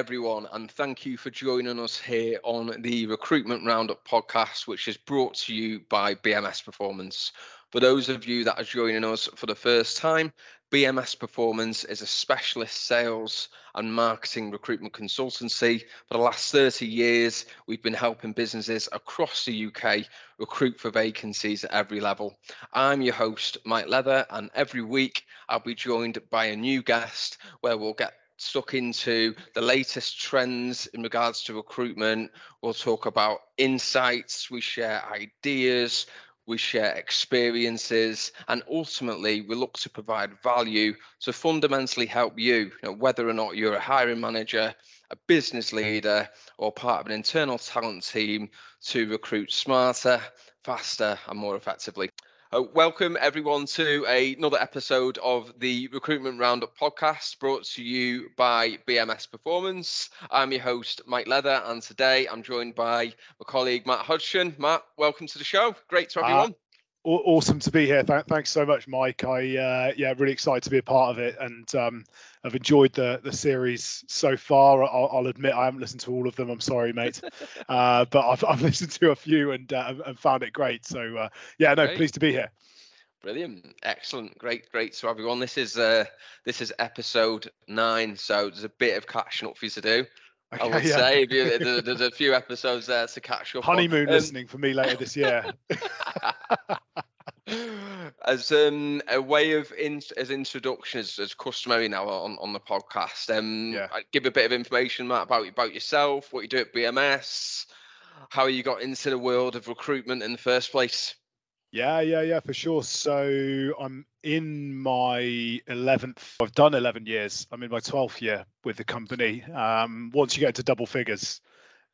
everyone, and thank you for joining us here on the Recruitment Roundup podcast, which is brought to you by BMS Performance. For those of you that are joining us for the first time, BMS Performance is a specialist sales and marketing recruitment consultancy. For the last 30 years, we've been helping businesses across the UK recruit for vacancies at every level. I'm your host, Mike Leather, and every week I'll be joined by a new guest where we'll get stuck into the latest trends in regards to recruitment. We'll talk about insights, we share ideas, we share experiences, and ultimately we look to provide value to fundamentally help you, you know, whether or not you're a hiring manager, a business leader, or part of an internal talent team to recruit smarter, faster, and more effectively. Uh, welcome everyone to a, another episode of the Recruitment Roundup podcast brought to you by BMS Performance. I'm your host, Mike Leather, and today I'm joined by my colleague, Matt Hodgson. Matt, welcome to the show. Great to have uh, you on awesome to be here. Th- thanks so much, Mike. I uh, yeah, really excited to be a part of it, and um, I've enjoyed the the series so far. I'll, I'll, admit I haven't listened to all of them. I'm sorry, mate, uh, but I've, I've listened to a few and uh, and found it great. So uh, yeah, no, great. pleased to be here. Brilliant, excellent, great, great to everyone. This is uh, this is episode nine, so there's a bit of catching up for you to do. Okay, I would yeah. say you, there's a few episodes there to catch up. Honeymoon on. listening um, for me later this year. as um, a way of in, as introduction as, as customary now on, on the podcast, um, yeah. Give a bit of information Matt, about about yourself, what you do at BMS, how you got into the world of recruitment in the first place. Yeah, yeah, yeah, for sure. So I'm in my 11th, I've done 11 years. I'm in my 12th year with the company. Um, once you get to double figures,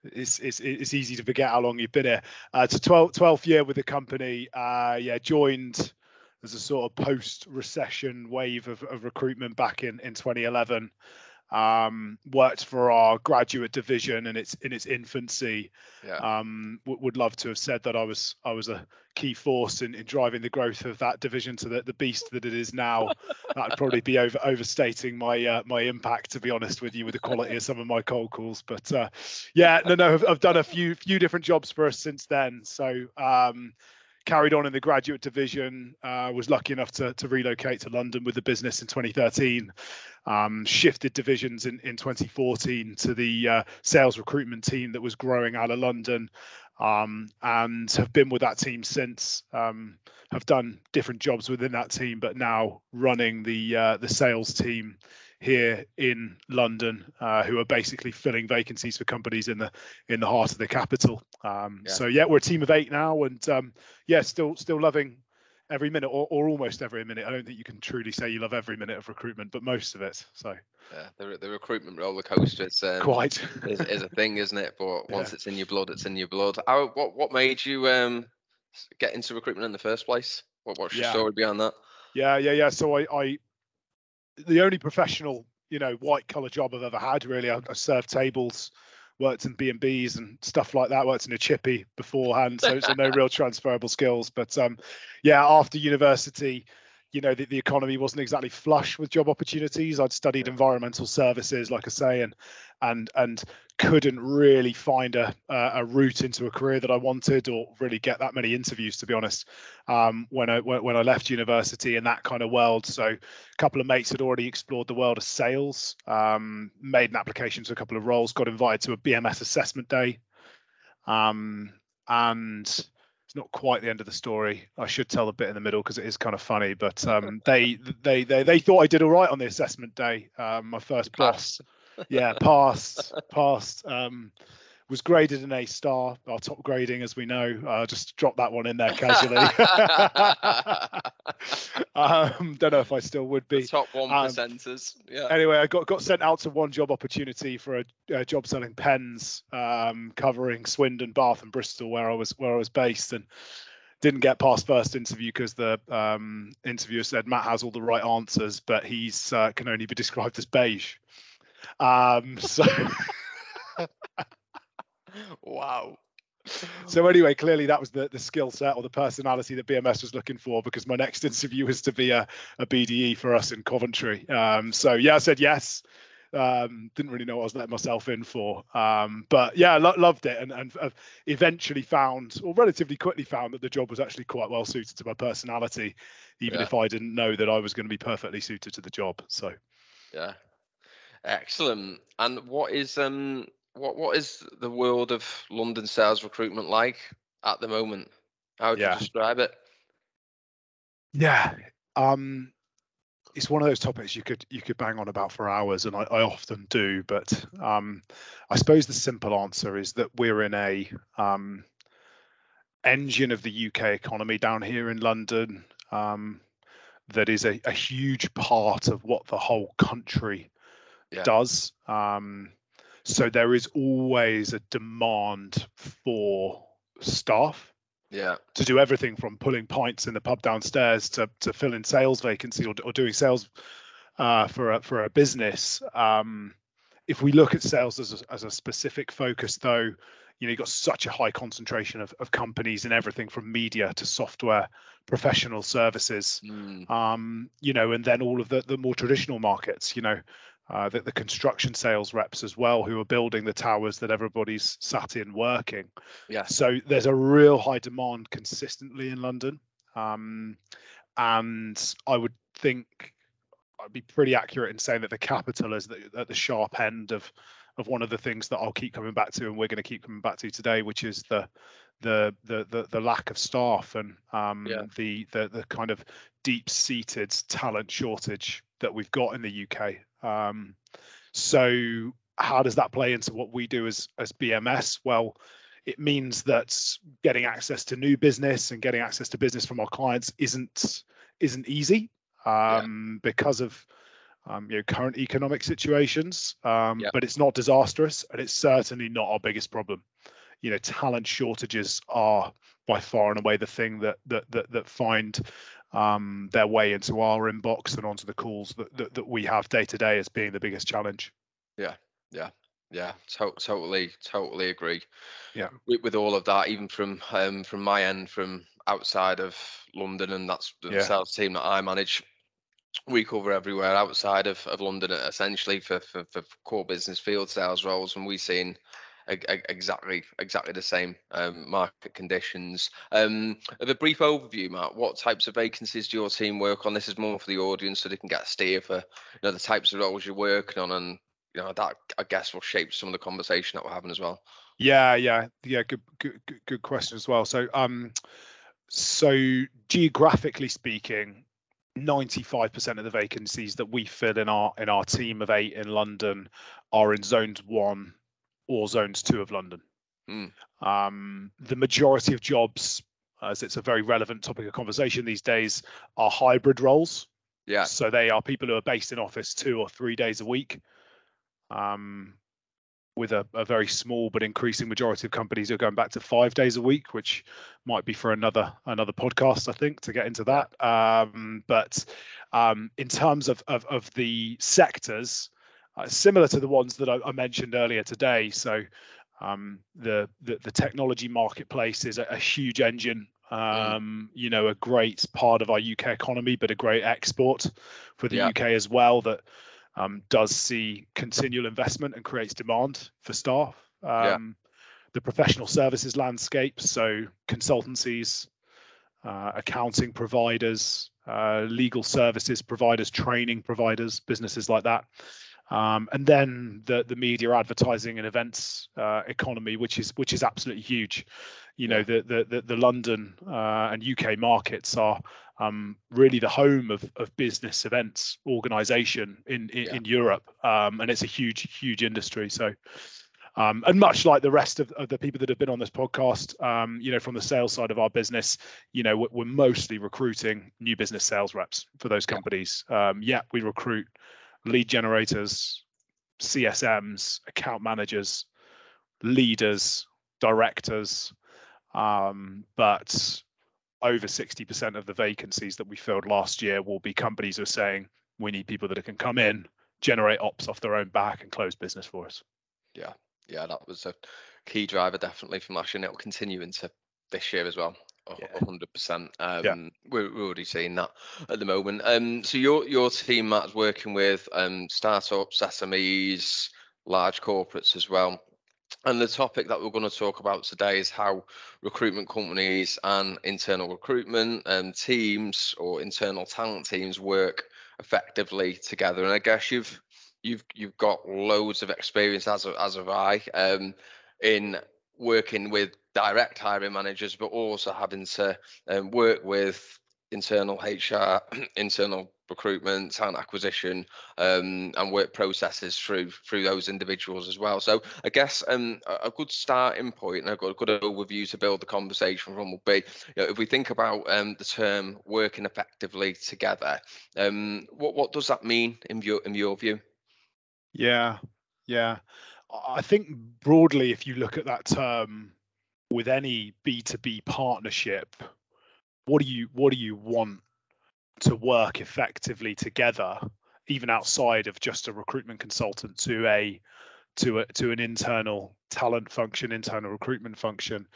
it's, it's, it's easy to forget how long you've been here. Uh, it's a 12, 12th year with the company. Uh, yeah, joined as a sort of post recession wave of, of recruitment back in, in 2011 um, worked for our graduate division and its in its infancy. Yeah. Um, w- would love to have said that I was I was a key force in, in driving the growth of that division to the, the beast that it is now. That'd probably be over overstating my uh, my impact, to be honest with you, with the quality of some of my cold calls. But uh, yeah, no, no, I've, I've, done a few few different jobs for us since then. So um, carried on in the graduate division. Uh, was lucky enough to, to relocate to London with the business in 2013. Um, shifted divisions in, in 2014 to the uh, sales recruitment team that was growing out of London, um, and have been with that team since. Um, have done different jobs within that team, but now running the uh, the sales team here in London, uh, who are basically filling vacancies for companies in the in the heart of the capital. Um, yeah. So yeah, we're a team of eight now, and um, yeah, still still loving every minute or, or almost every minute. I don't think you can truly say you love every minute of recruitment, but most of it. So yeah, the, the recruitment roller coaster is um, quite is, is, a thing, isn't it? But once yeah. it's in your blood, it's in your blood. How, what what made you um, get into recruitment in the first place? What what's your yeah. story behind that? Yeah, yeah, yeah. So I, I the only professional, you know, white collar job I've ever had. Really, I, I served tables, worked in B and B's and stuff like that. Worked in a chippy beforehand, so, so no real transferable skills. But um, yeah, after university, you know, the, the economy wasn't exactly flush with job opportunities. I'd studied environmental services, like I say, and and and couldn't really find a a route into a career that I wanted, or really get that many interviews, to be honest. Um, when I when I left university in that kind of world, so a couple of mates had already explored the world of sales, um, made an application to a couple of roles, got invited to a BMS assessment day, um, and not quite the end of the story. I should tell the bit in the middle because it is kind of funny. But um, they, they they they thought I did all right on the assessment day. Um, my first boss, yeah, passed, passed. Um, was graded an A star, our top grading, as we know. Uh, just drop that one in there casually. um, don't know if I still would be. The top one um, percenters. Yeah. Anyway, I got got sent out to one job opportunity for a, a job selling pens, um, covering Swindon, Bath, and Bristol, where I was where I was based, and didn't get past first interview because the um, interviewer said Matt has all the right answers, but he's uh, can only be described as beige. Um, so wow. So anyway, clearly that was the the skill set or the personality that BMS was looking for because my next interview was to be a, a BDE for us in Coventry. Um, so yeah, I said yes. Um, didn't really know what I was letting myself in for. Um, but yeah, lo- loved it and, and eventually found, or relatively quickly found, that the job was actually quite well suited to my personality, even yeah. if I didn't know that I was going to be perfectly suited to the job. So, yeah, excellent. And what is um what what is the world of London sales recruitment like at the moment? How would yeah. you describe it? Yeah, um, it's one of those topics you could you could bang on about for hours, and I, I often do. But um, I suppose the simple answer is that we're in a um, engine of the UK economy down here in London um, that is a, a, huge part of what the whole country yeah. does. Um, so there is always a demand for staff yeah. to do everything from pulling pints in the pub downstairs to to fill in sales vacancy or, or doing sales uh, for a for a business. Um, if we look at sales as a, as a specific focus though you know you've got such a high concentration of, of companies and everything from media to software professional services. Mm. um, you know and then all of the the more traditional markets you know uh, the, the construction sales reps as well who are building the towers that everybody's sat in working. Yeah. So there's a real high demand consistently in London. Um, and I would think I'd be pretty accurate in saying that the capital is the, at the sharp end of of one of the things that I'll keep coming back to, and we're going to keep coming back to today, which is the the the the, the lack of staff and um, yeah. the the the kind of deep seated talent shortage that we've got in the UK. Um, so how does that play into what we do as as BMS? Well, it means that getting access to new business and getting access to business from our clients isn't isn't easy um, yeah. because of um, you know current economic situations. Um, yeah. But it's not disastrous, and it's certainly not our biggest problem. You know, talent shortages are by far and away the thing that that that, that find um, their way into our inbox and onto the calls that, that, that we have day to day as being the biggest challenge. Yeah, yeah, yeah, to- totally, totally agree. Yeah, with, with all of that, even from um, from my end, from outside of London, and that's the yeah. sales team that I manage. We cover everywhere outside of, of London, essentially for, for, for core business field sales roles, and we've seen exactly exactly the same um, market conditions. Um, a brief overview, Matt. What types of vacancies do your team work on? This is more for the audience, so they can get a steer for you know the types of roles you're working on, and you know that I guess will shape some of the conversation that we're having as well. Yeah, yeah, yeah. Good, good, good question as well. So, um, so geographically speaking, 95% of the vacancies that we fill in our in our team of eight in London are in zones one or zones two of London. Mm. Um, the majority of jobs, as it's a very relevant topic of conversation these days, are hybrid roles. Yeah. So they are people who are based in office two or three days a week. Um, with a, a, very small but increasing majority of companies who are going back to five days a week, which might be for another another podcast, I think, to get into that. Um, but um, in terms of, of, of the sectors, uh, similar to the ones that I, I mentioned earlier today. So um, the, the, the technology marketplace is a, a huge engine. Mm. Um, you know, a great part of our UK economy, but a great export for the yeah. UK as well. That um, does see continual investment and creates demand for staff. Yeah. Um, the professional services landscape, so consultancies, uh, accounting providers, uh, legal services providers, training providers, businesses like that. Um, and then the the media advertising and events uh, economy, which is which is absolutely huge. You know, the the the, the London uh, and UK markets are um, really the home of of business events organisation in in, yeah. in Europe, um, and it's a huge huge industry. So. Um, and much like the rest of, of, the people that have been on this podcast, um, you know, from the sales side of our business, you know, we're, we're mostly recruiting new business sales reps for those companies. Um, yeah, we recruit lead generators, CSMs, account managers, leaders, directors. Um, but over 60% of the vacancies that we filled last year will be companies who are saying we need people that can come in, generate ops off their own back, and close business for us. Yeah, yeah, that was a key driver definitely from last year, and it will continue into this year as well. Hundred percent. Um, we're, we're already seeing that at the moment. Um, so your your team, Matt's working with um startups, SMEs, large corporates as well. And the topic that we're going to talk about today is how recruitment companies and internal recruitment and teams or internal talent teams work effectively together. And I guess you've you've you've got loads of experience as as have I um, in working with direct hiring managers, but also having to um, work with internal HR, internal recruitment, talent acquisition, um, and work processes through through those individuals as well. So I guess um, a good starting point and a good, good overview to build the conversation from would be, you know, if we think about um, the term working effectively together, um, what what does that mean in your in your view? Yeah, yeah. I think broadly, if you look at that term with any B2B partnership, what do you what do you want to work effectively together, even outside of just a recruitment consultant to a to a to an internal talent function, internal recruitment function?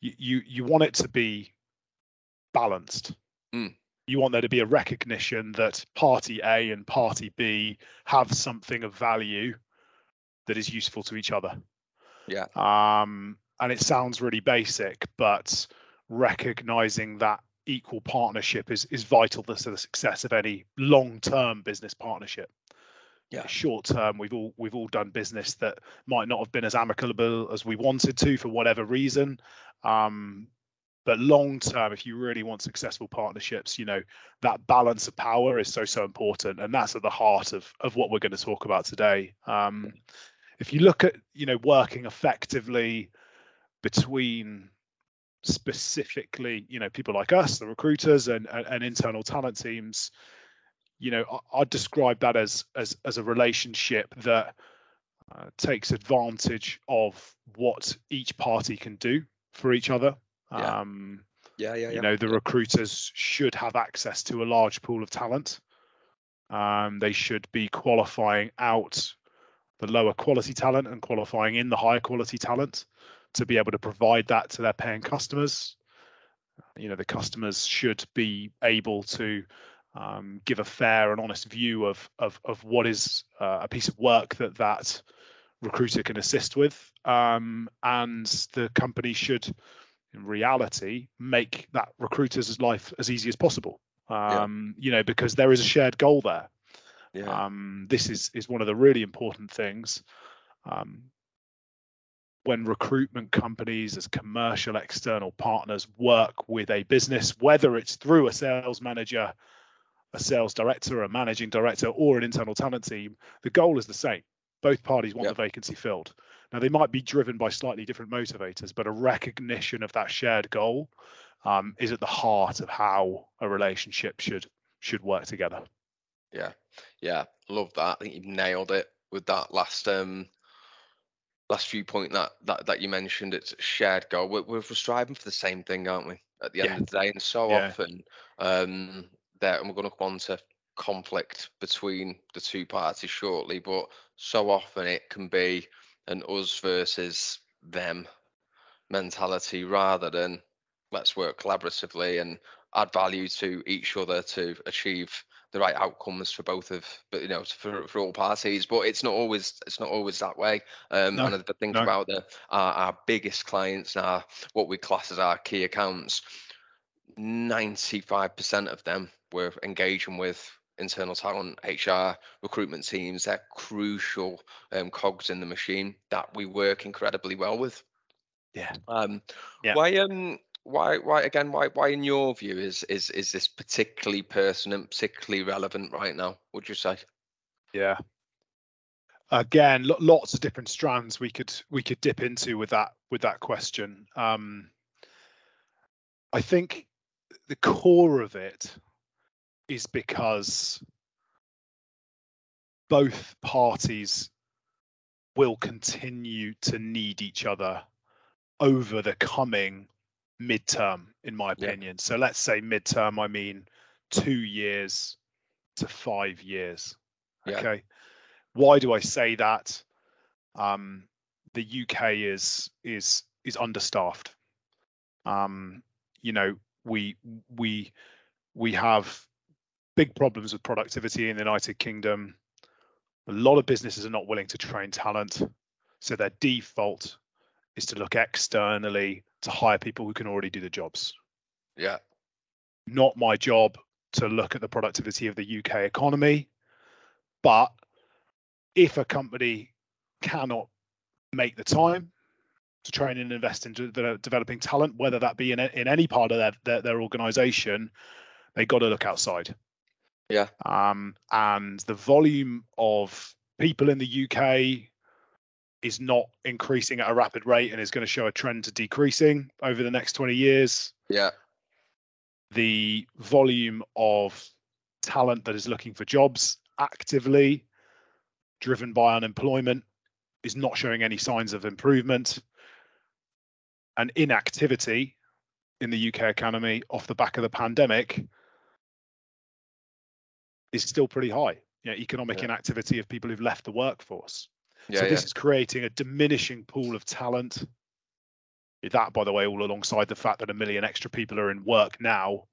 You you, you want it to be balanced. Mm. You want there to be a recognition that party A and party B have something of value that is useful to each other. Yeah. Um, and it sounds really basic, but recognizing that equal partnership is is vital to the success of any long-term business partnership. Yeah. Short term, we've all we've all done business that might not have been as amicable as we wanted to for whatever reason. Um, but long term, if you really want successful partnerships, you know that balance of power is so so important, and that's at the heart of of what we're going to talk about today. Um, if you look at you know working effectively between specifically you know people like us the recruiters and and, and internal talent teams you know I, would describe that as as as a relationship that uh, takes advantage of what each party can do for each other yeah. um yeah yeah, yeah. you know the recruiters should have access to a large pool of talent um they should be qualifying out the lower quality talent and qualifying in the higher quality talent to be able to provide that to their paying customers. You know, the customers should be able to um, give a fair and honest view of of, of what is uh, a piece of work that that recruiter can assist with, um, and the company should, in reality, make that recruiter's life as easy as possible. Um, yeah. You know, because there is a shared goal there. Yeah. Um, this is is one of the really important things. Um, when recruitment companies as commercial external partners work with a business, whether it's through a sales manager, a sales director, a managing director, or an internal talent team, the goal is the same. Both parties want yep. the vacancy filled. Now, they might be driven by slightly different motivators, but a recognition of that shared goal um, is at the heart of how a relationship should should work together. Yeah, yeah, love that. I think you've nailed it with that last um last few point that that that you mentioned it's shared goal we're, we're striving for the same thing aren't we at the end yeah. of the day and so yeah. often um there and we're going to come on to conflict between the two parties shortly but so often it can be an us versus them mentality rather than let's work collaboratively and add value to each other to achieve the right outcomes for both of but you know for, for all parties but it's not always it's not always that way. Um no, and the thing no. about the our, our biggest clients now what we class as our key accounts. 95% of them we're engaging with internal talent hr recruitment teams. They're crucial um, cogs in the machine that we work incredibly well with. Yeah. Um yeah. why um why why again why why in your view is is is this particularly pertinent particularly relevant right now would you say? Yeah. Again lots of different strands we could we could dip into with that with that question. Um i think the core of it is because both parties will continue to need each other over the coming midterm, in my opinion. Yeah. So let's say midterm, I mean two years to five years. Yeah. Okay. Why do I say that? Um, the UK is is is understaffed. Um, you know, we we we have big problems with productivity in the United Kingdom. A lot of businesses are not willing to train talent, so their default is to look externally to hire people who can already do the jobs. Yeah. Not my job to look at the productivity of the UK economy, but if a company cannot make the time to train and invest in de- developing talent, whether that be in, in any part of their, their, their organization, they got to look outside. Yeah. Um, and the volume of people in the UK is not increasing at a rapid rate and is going to show a trend to decreasing over the next 20 years. Yeah. The volume of talent that is looking for jobs actively driven by unemployment is not showing any signs of improvement. And inactivity in the UK economy off the back of the pandemic is still pretty high. You know, economic yeah. inactivity of people who've left the workforce. Yeah, so this yeah. is creating a diminishing pool of talent. That, by the way, all alongside the fact that a million extra people are in work now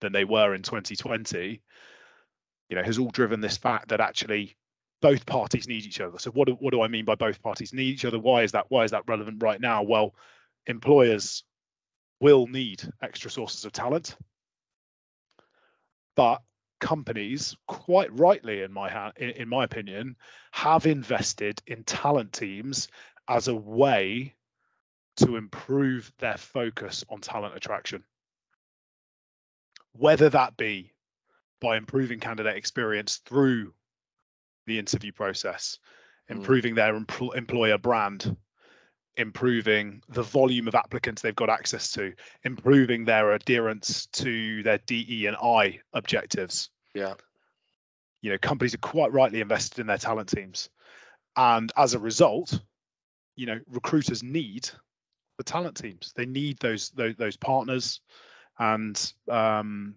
than they were in 2020, you know, has all driven this fact that actually both parties need each other. So what do, what do I mean by both parties need each other? Why is that why is that relevant right now? Well, employers will need extra sources of talent, but companies, quite rightly in my ha- in, my opinion, have invested in talent teams as a way to improve their focus on talent attraction. Whether that be by improving candidate experience through the interview process, mm. improving mm. their empl- employer brand, improving the volume of applicants they've got access to, improving their adherence to their DE and I objectives. Yeah. You know, companies are quite rightly invested in their talent teams. And as a result, you know, recruiters need the talent teams. They need those those, those partners and um,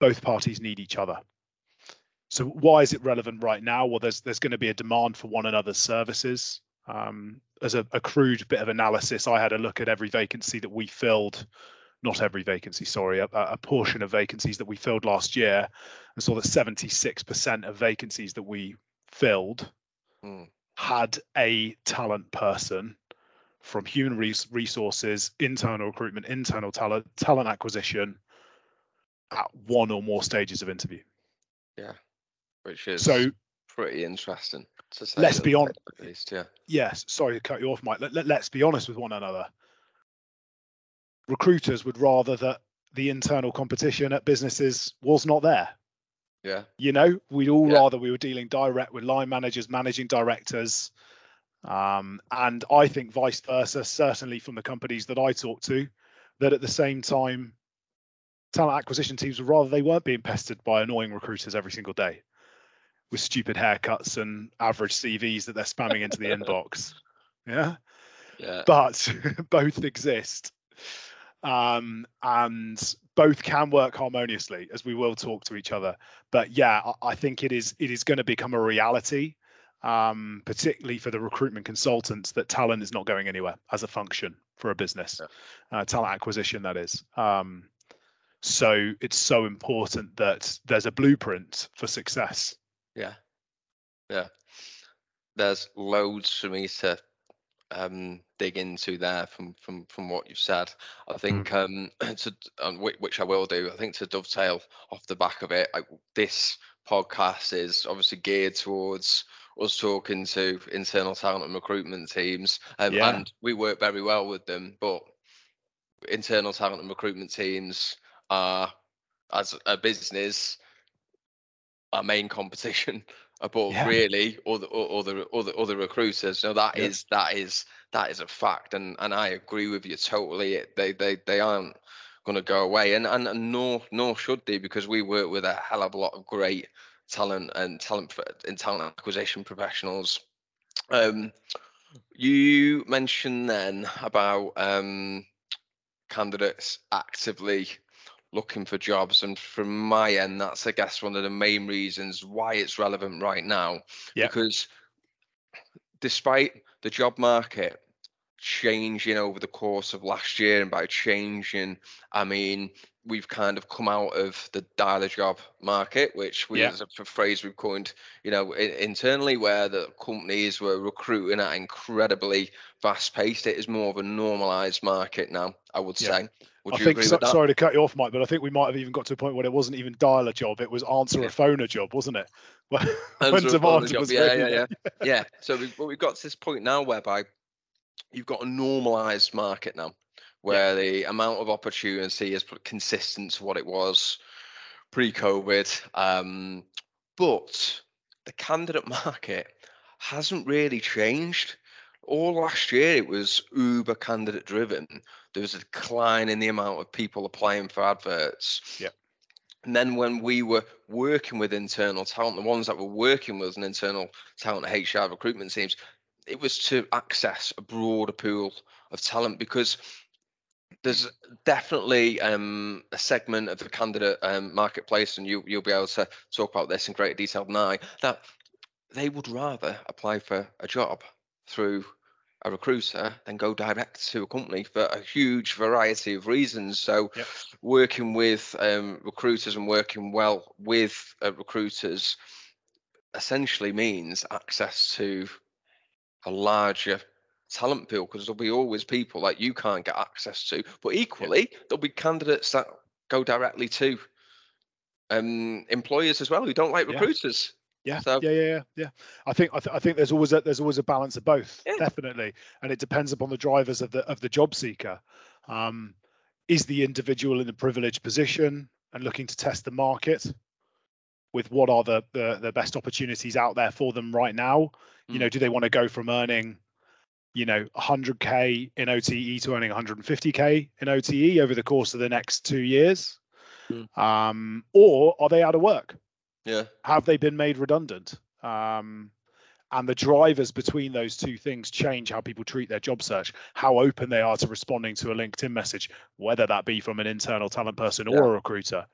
both parties need each other. So why is it relevant right now? Well, there's there's going to be a demand for one another's services. Um, as a, a, crude bit of analysis, I had a look at every vacancy that we filled, not every vacancy, sorry, a, a portion of vacancies that we filled last year, and saw that 76% of vacancies that we filled mm. had a talent person from human resources, internal recruitment, internal talent, talent acquisition at one or more stages of interview. Yeah, which is so pretty interesting let's be honest. At least, yeah. Yes, sorry to cut you off, Mike. Let, let, let's be honest with one another. Recruiters would rather that the internal competition at businesses was not there. Yeah. You know, we'd all yeah. rather we were dealing direct with line managers, managing directors. Um, and I think vice versa, certainly from the companies that I talk to, that at the same time, talent acquisition teams would rather they weren't being pestered by annoying recruiters every single day with stupid haircuts and average CVs that they're spamming into the inbox. Yeah. Yeah. But both exist. Um, and both can work harmoniously as we will talk to each other. But yeah, I, I think it is it is going to become a reality, um, particularly for the recruitment consultants, that talent is not going anywhere as a function for a business. Yeah. Uh, talent acquisition, that is. Um, so it's so important that there's a blueprint for success yeah. Yeah. There's loads for me to um, dig into there from from from what you've said. I think mm. um, to um, which I will do. I think to dovetail off the back of it, I, this podcast is obviously geared towards us talking to internal talent and recruitment teams, um, yeah. and we work very well with them. But internal talent and recruitment teams are, as a business, our main competition above yeah. really or the or the or the other recruiters so that yeah. is that is that is a fact and and i agree with you totally they they they aren't going to go away and, and and nor nor should they because we work with a hell of a lot of great talent and talent and talent acquisition professionals um you mentioned then about um candidates actively looking for jobs. And from my end, that's I guess one of the main reasons why it's relevant right now. Yeah. Because despite the job market changing over the course of last year, and by changing, I mean we've kind of come out of the dialer job market, which we, Yeah. as a phrase we've coined, you know, internally, where the companies were recruiting at incredibly fast paced. It is more of a normalized market now, I would Yeah. say. Would I think so, sorry to cut you off, Mike, but I think we might have even got to a point where it wasn't even dial a job; it was answer Yeah. a phone a job, wasn't it? When, Answer a phone demand job. was yeah, really yeah, there. yeah, yeah. So we've, but we've got to this point now whereby you've got a normalized market now, where the amount of opportunity is consistent to what it was pre-COVID. Um, but the candidate market hasn't really changed. All last year, it was uber candidate driven. There was a decline in the amount of people applying for adverts. Yep. And then when we were working with internal talent, the ones that were working with an internal talent HR recruitment teams, it was to access a broader pool of talent because there's definitely um, a segment of the candidate um, marketplace, and you, you'll be able to talk about this in greater detail than I, that they would rather apply for a job through a recruiter than go direct to a company for a huge variety of reasons. So, Yep. working with um, recruiters and working well with uh, recruiters essentially means access to a larger talent pool because there'll be always people that you can't get access to. But equally, there'll be candidates that go directly to um, employers as well who don't like recruiters. Yeah, So- yeah, yeah, yeah. I think I, th- I think there's always a there's always a balance of both, Yeah. definitely, and it depends upon the drivers of the of the job seeker. Um, is the individual in a privileged position and looking to test the market with what are the the, the best opportunities out there for them right now? You Mm. know, do they want to go from earning, you know, 100k in OTE to earning 150k in OTE over the course of the next two years? Mm. Um, or are they out of work? Yeah, have they been made redundant? Um, and the drivers between those two things change how people treat their job search, how open they are to responding to a LinkedIn message, whether that be from an internal talent person or Yeah. a recruiter,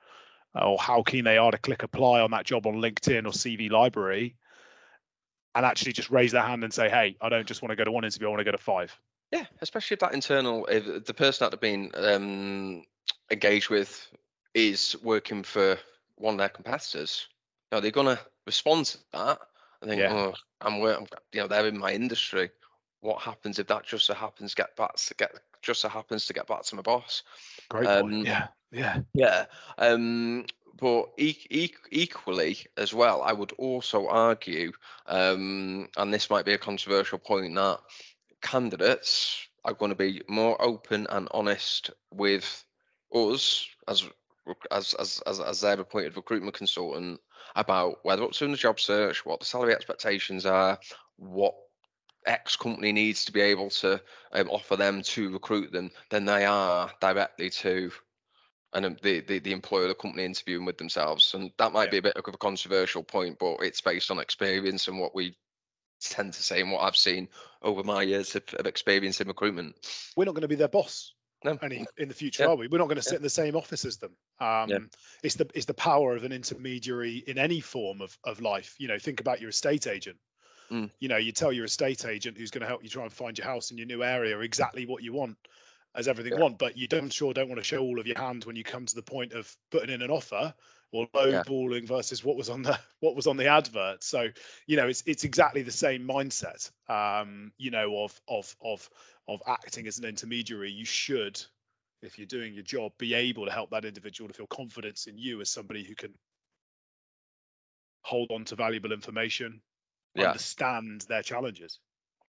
or how keen they are to click apply on that job on LinkedIn or CV Library, and actually just raise their hand and say, "Hey, I don't just want to go to one interview; I want to go to five. yeah, especially if that internal, if the person that they've been um, engaged with is working for one of their competitors. Now they're gonna respond to that and think, Yeah. oh, I'm, I'm, you know, they're in my industry. What happens if that just so happens get back to get just so happens to get back to my boss? Great Um, point. Yeah, yeah, Yeah. Um, but e- e- equally as well, I would also argue, um, and this might be a controversial point, that candidates are going to be more open and honest with us as as as as, as their appointed recruitment consultant about whether up to in the job search, what the salary expectations are, what X company needs to be able to um, offer them to recruit them than they are directly to and um, the, the the employer, of the company interviewing with themselves, and that might Yeah. be a bit of a controversial point, but it's based on experience and what we tend to say and what I've seen over my years of, of experience in recruitment. we're not going to be their boss No, any in the future, Yeah. are we? We're not going to sit in the same office as them. Um, It's the it's the power of an intermediary in any form of of life. You know, think about your estate agent. Mm. You know, you tell your estate agent who's going to help you try and find your house in your new area exactly what you want, as everything Yeah. want. But you don't sure don't want to show all of your hand when you come to the point of putting in an offer or Yeah. lowballing versus what was on the what was on the advert. So you know, it's it's exactly the same mindset. Um, you know, of of of of acting as an intermediary, you should, if you're doing your job, be able to help that individual to feel confidence in you as somebody who can hold on to valuable information, Yeah. understand their challenges.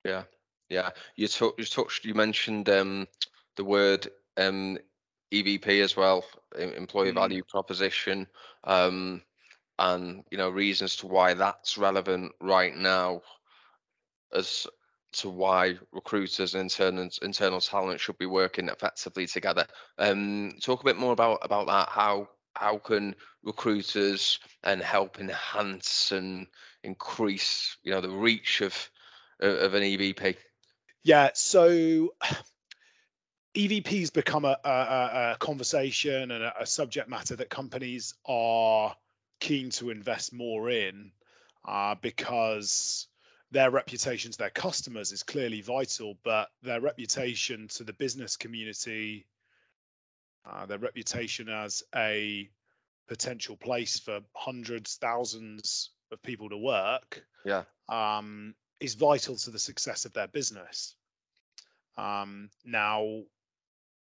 Yeah, yeah. You, tou- you touched. You mentioned um, the word um, EVP as well, employee Mm. value proposition, um, and you know reasons to why that's relevant right now, as to why recruiters and internal internal talent should be working effectively together. Um, talk a bit more about about that. How how can recruiters and help enhance and increase you know the reach of of an EVP? Yeah, so EVP's become a, a, a- a conversation and a, a subject matter that companies are keen to invest more in uh, because their reputation to their customers is clearly vital, but their reputation to the business community, uh, their reputation as a potential place for hundreds, thousands of people to work, Yeah. um, is vital to the success of their business. Um, now,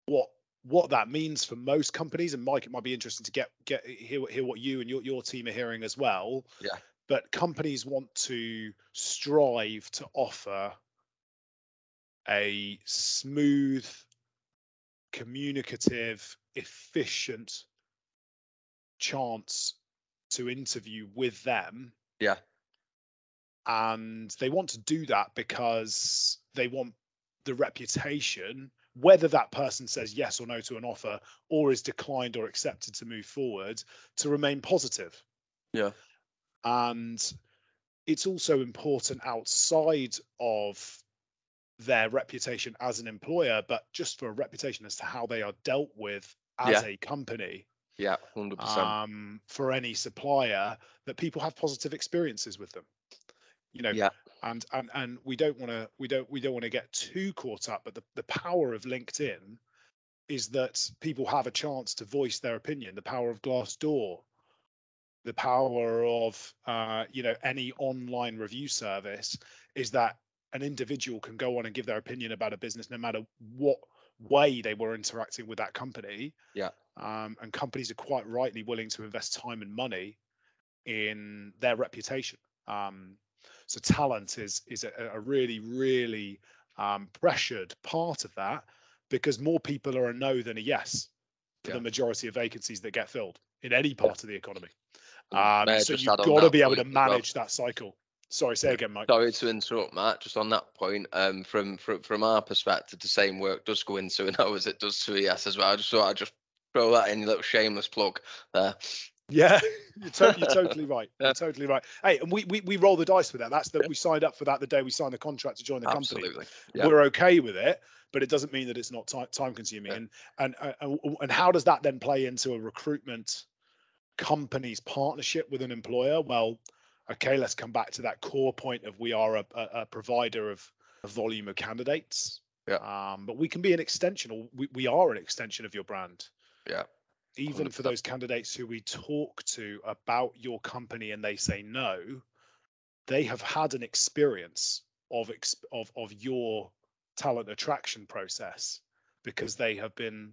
what what that means for most companies, and Mike, it might be interesting to get get hear hear what you and your your team are hearing as well. Yeah. But companies want to strive to offer a smooth, communicative, efficient chance to interview with them Yeah. and they want to do that because they want the reputation whether that person says yes or no to an offer or is declined or accepted to move forward to remain positive Yeah. And it's also important outside of their reputation as an employer but just for a reputation as to how they are dealt with as Yeah. a company Yeah. Hundred percent. um, for any supplier that people have positive experiences with them. You know, Yeah. and and and we don't want to we don't we don't want to get too caught up. But the the power of LinkedIn is that people have a chance to voice their opinion. The power of Glassdoor, the power of uh, you know any online review service is that an individual can go on and give their opinion about a business no matter what way they were interacting with that company Yeah. um, and companies are quite rightly willing to invest time and money in their reputation. Um, so talent is is a, a really really um, pressured part of that because more people are a no than a yes for Yeah. the majority of vacancies that get filled in any part of the economy. Um, so you've got to be able to as well? manage that cycle. Sorry, say again, Mike. Sorry to interrupt, Matt. Just on that point, um, from from from our perspective, the same work does go into an O as it does to a yes as well. I just thought I'd just throw that in, a little shameless plug there. Yeah, you're, to- you're totally right. Yeah. You're totally right. Hey, and we, we we roll the dice with that. That's that we signed up for that the day we signed the contract to join the company. Absolutely. Yeah. We're okay with it, but it doesn't mean that it's not time time consuming. Yeah. And and uh, and and how does that then play into a recruitment company's partnership with an employer? Well, okay, let's come back to that core point of we are a, a, a provider of a volume of candidates. Yeah. Um, but we can be an extension, or we, we are an extension of your brand Yeah. even for those candidates who we talk to about your company and they say no, they have had an experience of ex- of of your talent attraction process because they have been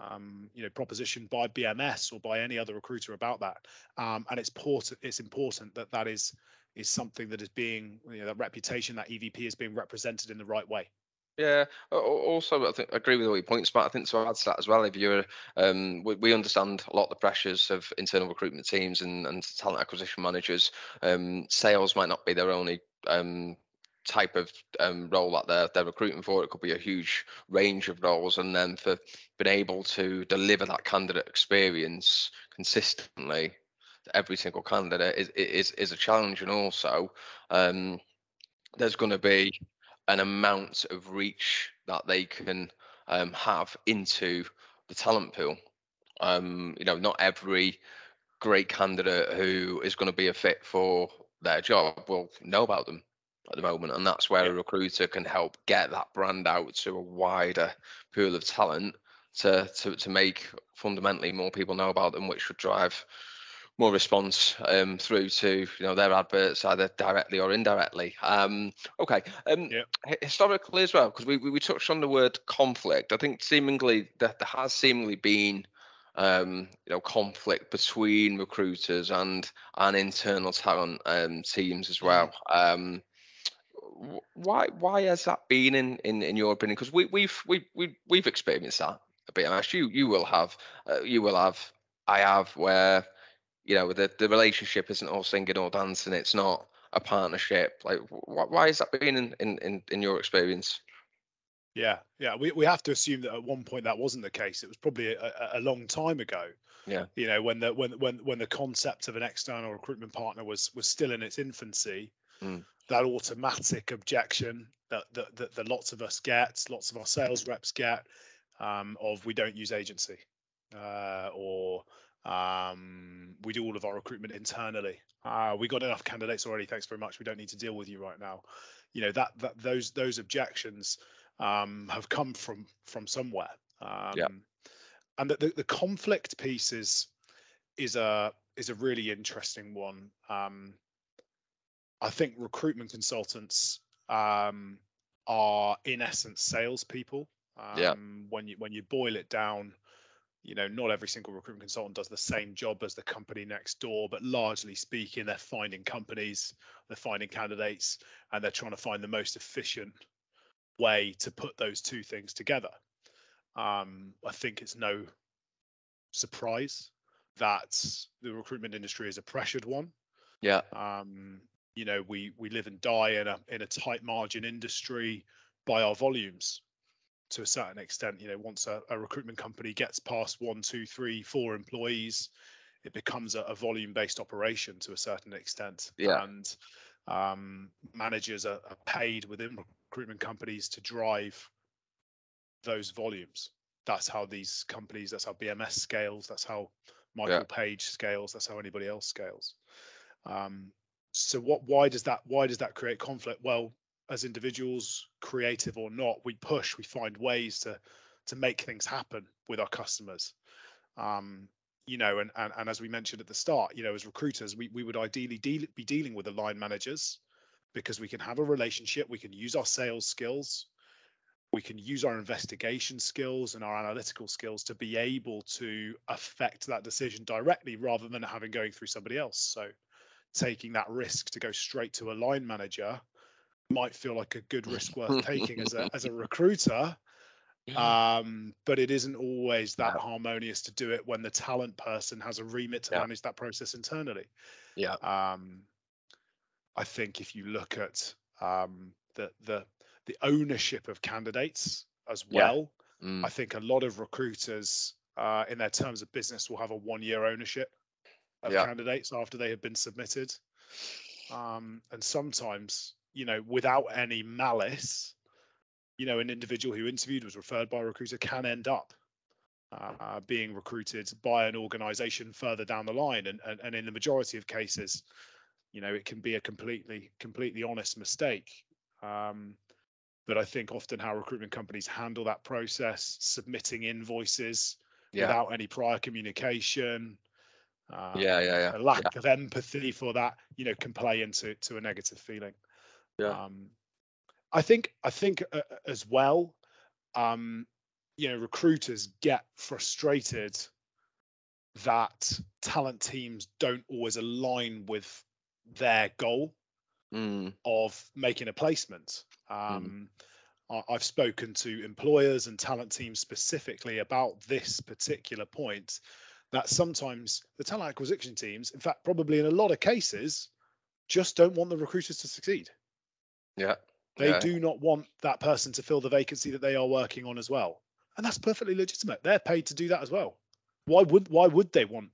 um, you know proposition by BMS or by any other recruiter about that um, and it's important it's important that that is is something that is being you know that reputation that EVP is being represented in the right way Yeah. Also, I think I agree with all your points, but I think to add to that as well, if you're, um, we, we understand a lot of the pressures of internal recruitment teams and, and talent acquisition managers. Um, sales might not be their only um, type of um, role that they're they're recruiting for. It could be a huge range of roles, and then for being able to deliver that candidate experience consistently to every single candidate is is is a challenge, and also um, there's going to be an amount of reach that they can um, have into the talent pool. Um, you know, not every great candidate who is going to be a fit for their job will know about them at the moment, and that's where Yeah. a recruiter can help get that brand out to a wider pool of talent to to to make fundamentally more people know about them, which would drive more response um, through to you know their adverts either directly or indirectly. Um, okay, um, Yeah. hi- historically as well, because we, we we touched on the word conflict. I think seemingly that there has seemingly been um, you know conflict between recruiters and and internal talent um, teams as well. Wh- why why has that been in in, in your opinion? Because we we've we we we've experienced that a bit. Ash, you you will have uh, you will have I have where you know the the relationship isn't all singing or dancing. It's not a partnership. Like wh- why has that been in in in, in your experience? Yeah, yeah. We, we have to assume that at one point that wasn't the case. It was probably a, a- a long time ago. Yeah. You know, when the when when when the concept of an external recruitment partner was was still in its infancy, Mm. That automatic objection that, that that that lots of us get, lots of our sales reps get, um, of we don't use agency, uh, or Um, we do all of our recruitment internally. Uh, we got enough candidates already. Thanks very much. We don't need to deal with you right now. You know that that those those objections um, have come from from somewhere. Um, yeah. And the, the, the conflict piece is is a is a really interesting one. Um, I think recruitment consultants um, are in essence salespeople. Um, yeah. When you when you boil it down, you know, not every single recruitment consultant does the same job as the company next door, but largely speaking, they're finding companies, they're finding candidates, and they're trying to find the most efficient way to put those two things together. Um, I think it's no surprise that the recruitment industry is a pressured one. Yeah. Um, you know, we we live and die in a in a tight margin industry by our volumes to a certain extent. You know, once a, a recruitment company gets past one, two, three, four employees, it becomes a, a volume based operation to a certain extent. Yeah. And um, managers are, are paid within recruitment companies to drive those volumes. That's how these companies, that's how BMS scales, that's how Michael yeah. Page scales, that's how anybody else scales. Um, so what why does that why does that create conflict? Well, as individuals, creative or not, we push, we find ways to to make things happen with our customers. Um, you know, and, and and as we mentioned at the start, you know, as recruiters, we, we would ideally deal, be dealing with the line managers because we can have a relationship, we can use our sales skills, we can use our investigation skills and our analytical skills to be able to affect that decision directly rather than having going through somebody else. So taking that risk to go straight to a line manager might feel like a good risk worth taking as a as a recruiter um, but it isn't always that yeah. harmonious to do it when the talent person has a remit to yeah. manage that process internally yeah um, i think if you look at um, the the the ownership of candidates as well yeah. mm. i think a lot of recruiters uh, in their terms of business will have a one year ownership of candidates after they have been submitted um, and sometimes you know without any malice you know, an individual who interviewed was referred by a recruiter can end up uh, being recruited by an organization further down the line. And, and, and in the majority of cases, you know, it can be a completely, completely honest mistake. Um, but I think often how recruitment companies handle that process, submitting invoices yeah. without any prior communication, um, yeah, yeah, yeah, a lack yeah. of empathy for that, you know, can play into to a negative feeling. Yeah. Um, I think I think uh, as well, um, you know, recruiters get frustrated that talent teams don't always align with their goal mm. of making a placement. Mm. Um, mm. I, I've spoken to employers and talent teams specifically about this particular point. That sometimes the talent acquisition teams, in fact, probably in a lot of cases, just don't want the recruiters to succeed. Yeah. They yeah. do not want that person to fill the vacancy that they are working on as well. And that's perfectly legitimate. They're paid to do that as well. Why would why would they want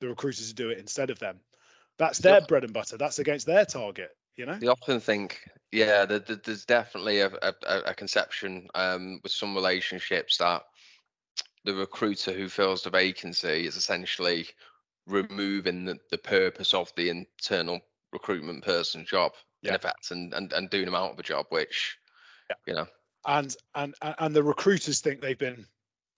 the recruiters to do it instead of them? That's their yep. bread and butter. That's against their target. You know. They often think, yeah, there's definitely a, a, a conception um, with some relationships that the recruiter who fills the vacancy is essentially removing the, the purpose of the internal recruitment person's job yeah. in effect and, and and doing them out of a job which yeah. you know and and and the recruiters think they've been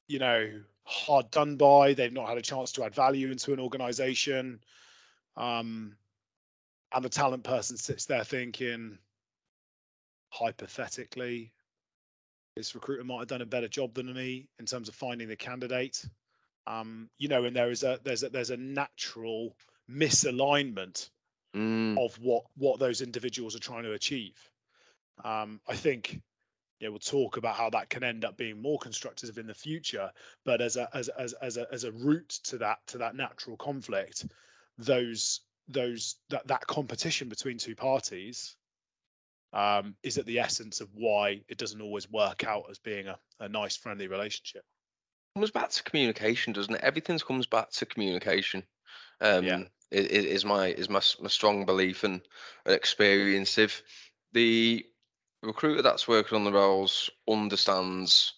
you know hard done by they've not had a chance to add value into an organization um and the talent person sits there thinking hypothetically this recruiter might have done a better job than me in terms of finding the candidate um you know and there is a there's a there's a natural misalignment mm. of what what those individuals are trying to achieve. Um, I think yeah, we'll talk about how that can end up being more constructive in the future. But as a as as as a as a route to that to that natural conflict, those those that that competition between two parties um, is at the essence of why it doesn't always work out as being a, a nice friendly relationship. It comes back to communication, doesn't it? Everything comes back to communication. Um, yeah is, is my is my, my strong belief and experience. If the recruiter that's working on the roles understands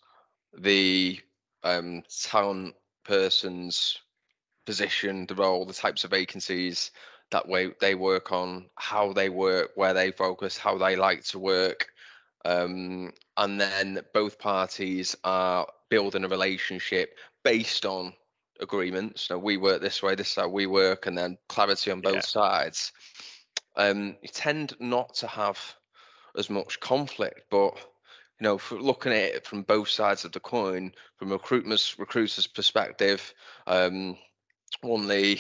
the um, talent person's position, the role, the types of vacancies that way they work on, how they work, where they focus, how they like to work. Um, and then both parties are building a relationship based on agreements. So we work this way, this is how we work, and then clarity on both yeah. sides. Um, you tend not to have as much conflict, but you know, for looking at it from both sides of the coin, from a recruiters recruiter's perspective, um, one the,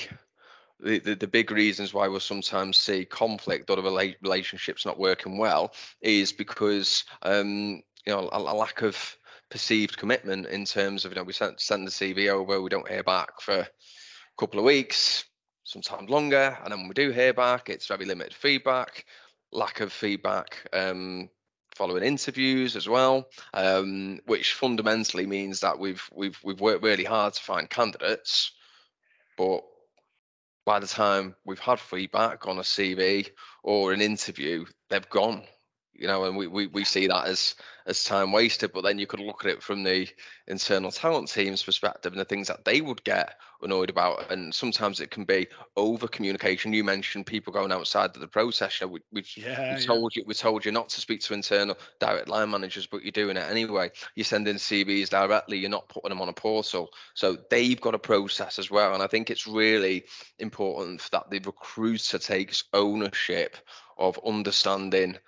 the the big reasons why we'll sometimes see conflict or the rela- relationships not working well is because um, you know a, a, lack of perceived commitment in terms of you know we send send the CV over, we don't hear back for a couple of weeks, sometimes longer, and then when we do hear back, it's very limited feedback, lack of feedback um, following interviews as well, um, which fundamentally means that we've we've we've worked really hard to find candidates, but by the time we've had feedback on a CV or an interview, they've gone you know, and we, we, we see that as as time wasted. But then you could look at it from the internal talent team's perspective and the things that they would get annoyed about. And sometimes it can be over communication. You mentioned people going outside of the process. You know, we, we, yeah, we told yeah. you we told you not to speak to internal direct line managers, but you're doing it anyway. You're sending CVs directly. You're not putting them on a portal. So they've got a process as well. And I think it's really important that the recruiter takes ownership of understanding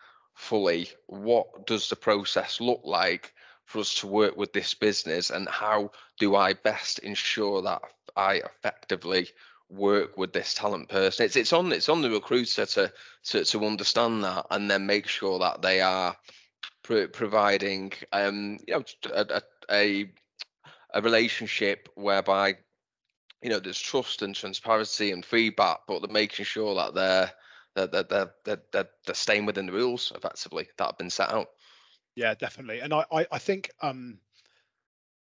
fully what does the process look like for us to work with this business and how do I best ensure that I effectively work with this talent person? It's it's on it's on the recruiter to to, to understand that and then make sure that they are providing um you know a, a a relationship whereby you know there's trust and transparency and feedback but they're making sure that they're they're, they're, they're, they're, they're staying within the rules effectively that have been set out. Yeah, definitely. And I, I, I think um,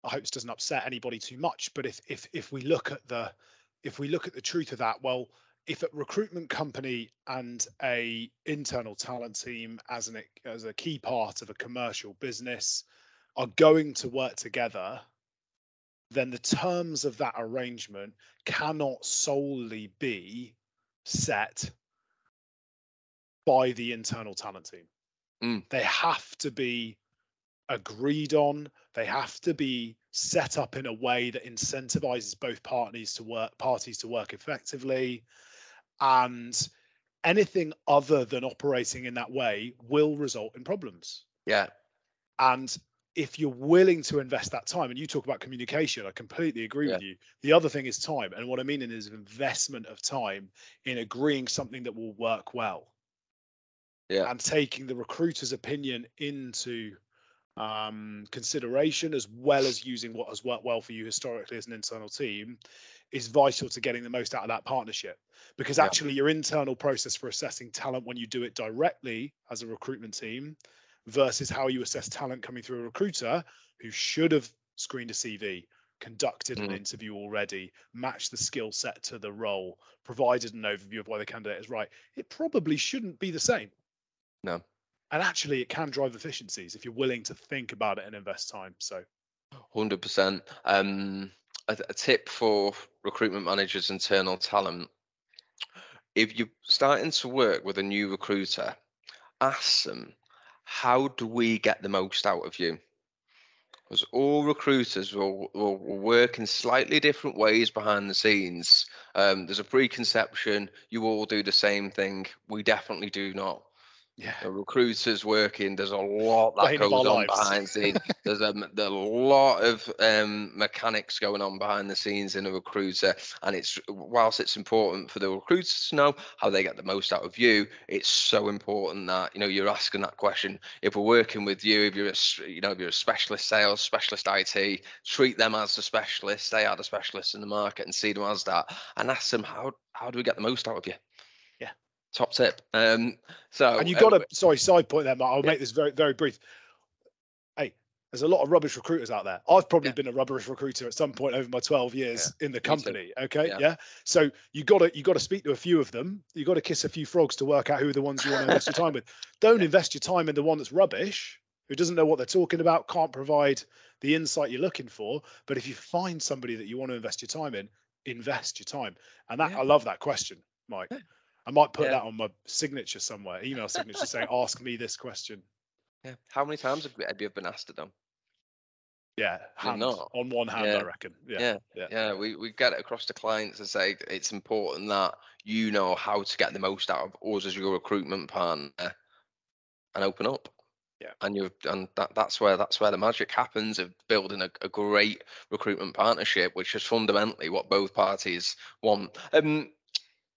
I hope this doesn't upset anybody too much, but if if if we look at the if we look at the truth of that, well, if a recruitment company and a internal talent team as an as a key part of a commercial business are going to work together then the terms of that arrangement cannot solely be set by the internal talent team. Mm. They have to be agreed on. They have to be set up in a way that incentivizes both parties to work parties to work effectively. And anything other than operating in that way will result in problems. Yeah. And if you're willing to invest that time, and you talk about communication, I completely agree yeah. with you. The other thing is time. And what I mean is investment of time in agreeing something that will work well yeah. and taking the recruiter's opinion into um, consideration as well as using what has worked well for you historically as an internal team is vital to getting the most out of that partnership because yeah. actually your internal process for assessing talent when you do it directly as a recruitment team versus how you assess talent coming through a recruiter who should have screened a CV, conducted mm. an interview already, matched the skill set to the role, provided an overview of why the candidate is right. It probably shouldn't be the same. No. And actually, it can drive efficiencies if you're willing to think about it and invest time. So, hundred percent. Um, a, a tip for recruitment managers, internal talent: if you're starting to work with a new recruiter, ask them, "How do we get the most out of you?" Because all recruiters will, will, work in slightly different ways behind the scenes. Um, there's a preconception you all do the same thing. We definitely do not yeah. The recruiters working. There's a lot that goes on lives. behind the scenes. there's a, there's a lot of um, mechanics going on behind the scenes in a recruiter, and it's whilst it's important for the recruiters to know how they get the most out of you, it's so important that you know you're asking that question. If we're working with you, if you're a you know if you're a specialist sales, specialist IT, treat them as a specialist. They are the specialists in the market, and see them as that, and ask them how how do we get the most out of you top tip. Um, so and you got to sorry side point there, Mark. I'll yeah. make this very very brief. Hey, there's a lot of rubbish recruiters out there. I've probably yeah. been a rubbish recruiter at some point over my 12 years yeah. in the company. Okay, yeah. So you got to you got to speak to a few of them. You got to kiss a few frogs to work out who are the ones you want to invest your time with. Don't invest your time in the one that's rubbish who doesn't know what they're talking about, can't provide the insight you're looking for. But if you find somebody that you want to invest your time in, invest your time. And that. I love that question, Mike. I might put Yeah. that on my signature somewhere, email signature saying, ask me this question. Yeah. How many times have you been asked it done? Yeah, hand, not. on one hand, Yeah. I reckon. Yeah, Yeah, yeah, Yeah, we, we get it across to clients and say it's important that you know how to get the most out of us as your recruitment partner and open up. Yeah. And you and that, that's where that's where the magic happens of building a, a great recruitment partnership, which is fundamentally what both parties want. Um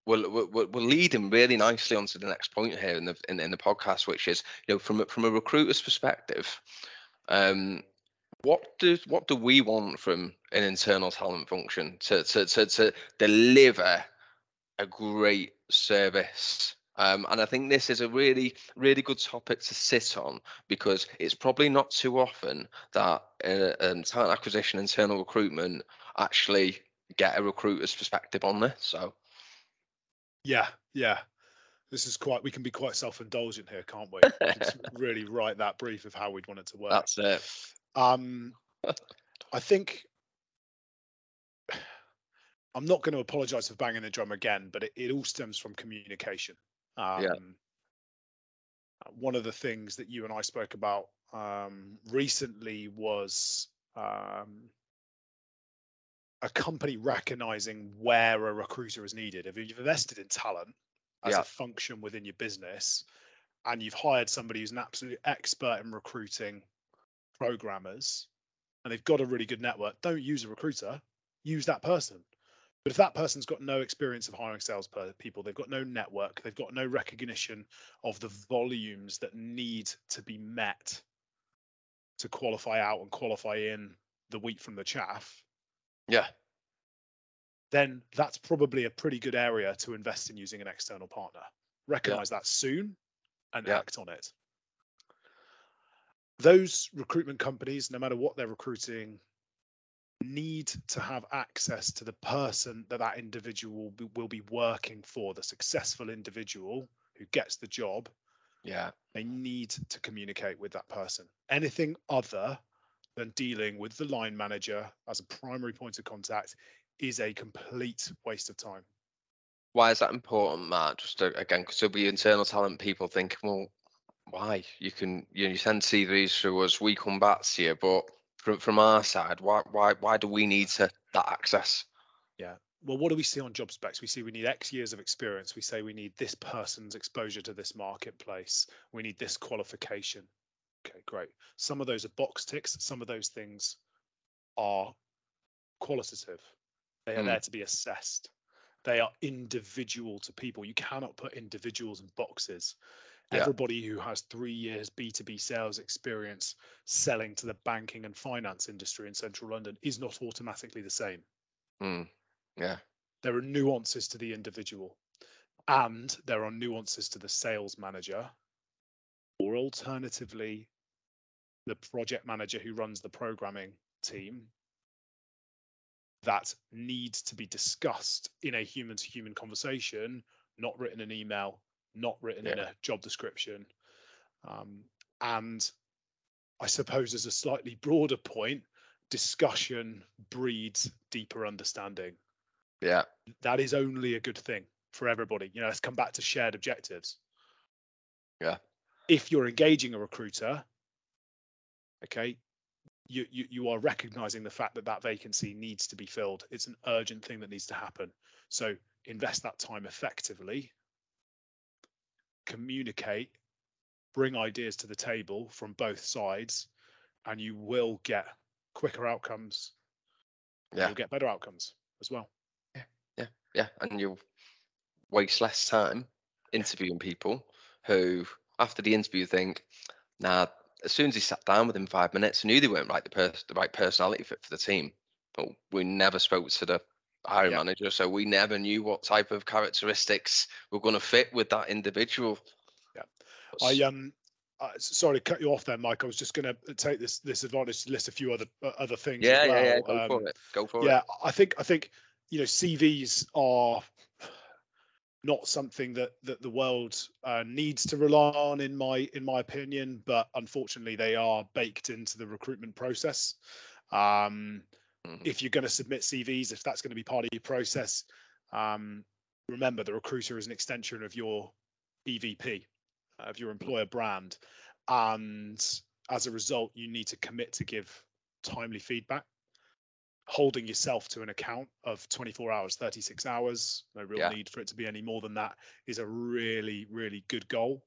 we're, we're, we're leading really nicely onto the next point here in the in, in the podcast, which is you know from from a recruiter's perspective, um, what do what do we want from an internal talent function to to to, to deliver a great service? Um, and I think this is a really really good topic to sit on because it's probably not too often that uh, um, talent acquisition, internal recruitment actually get a recruiter's perspective on this. So yeah, yeah. This is quite. We can be quite self-indulgent here, can't we? We can really write that brief of how we'd want it to work. that's it. Um, I think I'm not going to apologise for banging the drum again, but it, it all stems from communication. Um, uh, One of the things that you and I spoke about um, recently was um, a company recognizing where a recruiter is needed. If you've invested in talent as Yeah. a function within your business, and you've hired somebody who's an absolute expert in recruiting programmers and they've got a really good network, don't use a recruiter, use that person. But if that person's got no experience of hiring sales per- people, they've got no network, they've got no recognition of the volumes that need to be met to qualify out and qualify in the wheat from the chaff, Yeah, then that's probably a pretty good area to invest in using an external partner. Recognize that soon and Yeah. act on it. Those recruitment companies, no matter what they're recruiting, need to have access to the person that that individual will be, will be working for, the successful individual who gets the job. yeah, They need to communicate with that person. Anything other than dealing with the line manager as a primary point of contact is a complete waste of time. why is that important, Matt? Just to, again, because there'll be internal talent people thinking, well, why? You can you know you send CVs through us, we come back to you, but from from our side, why why why do we need to that access? Yeah. Well, what do we see on job specs? We see we need X years of experience. We say we need this person's exposure to this marketplace. We need this qualification. Okay, great. Some of those are box ticks. Some of those things are qualitative. They are Hmm. there to be assessed. They are individual to people. You cannot put individuals in boxes. Yeah. Everybody who has three years B2B sales experience selling to the banking and finance industry in central London is not automatically the same Hmm. Yeah, there are nuances to the individual and there are nuances to the sales manager or alternatively the project manager who runs the programming team that needs to be discussed in a human to human conversation not written in an email not written in a job description um, and i suppose as a slightly broader point discussion breeds deeper understanding yeah, that is only a good thing for everybody. You know, let's come back to shared objectives. Yeah. If you're engaging a recruiter, okay, you, you you are recognizing the fact that that vacancy needs to be filled. It's an urgent thing that needs to happen. So invest that time effectively. Communicate, bring ideas to the table from both sides, and you will get quicker outcomes. Yeah. You'll get better outcomes as well. Yeah. Yeah. Yeah, and you'll waste less time interviewing people who, after the interview, think, nah. As soon as he sat down within five minutes, knew they weren't right the person, the right personality fit for the team. But we never spoke to the hiring Yeah. manager, so we never knew what type of characteristics were going to fit with that individual. Yeah. I um, uh, sorry to cut you off there, Mike. I was just going to take this this advantage to list a few other uh, other things. yeah, as yeah, yeah. Go Um, for it. Go for yeah, it. I think I think you know CVs are not something that that the world uh, needs to rely on in my in my opinion but unfortunately they are baked into the recruitment process. Um, mm-hmm. if you're going to submit cvs if that's going to be part of your process um, remember the recruiter is an extension of your evp of your employer brand. And as a result you need to commit to give timely feedback holding yourself to an account of 24 hours 36 hours no real yeah. need for it to be any more than that is a really really good goal.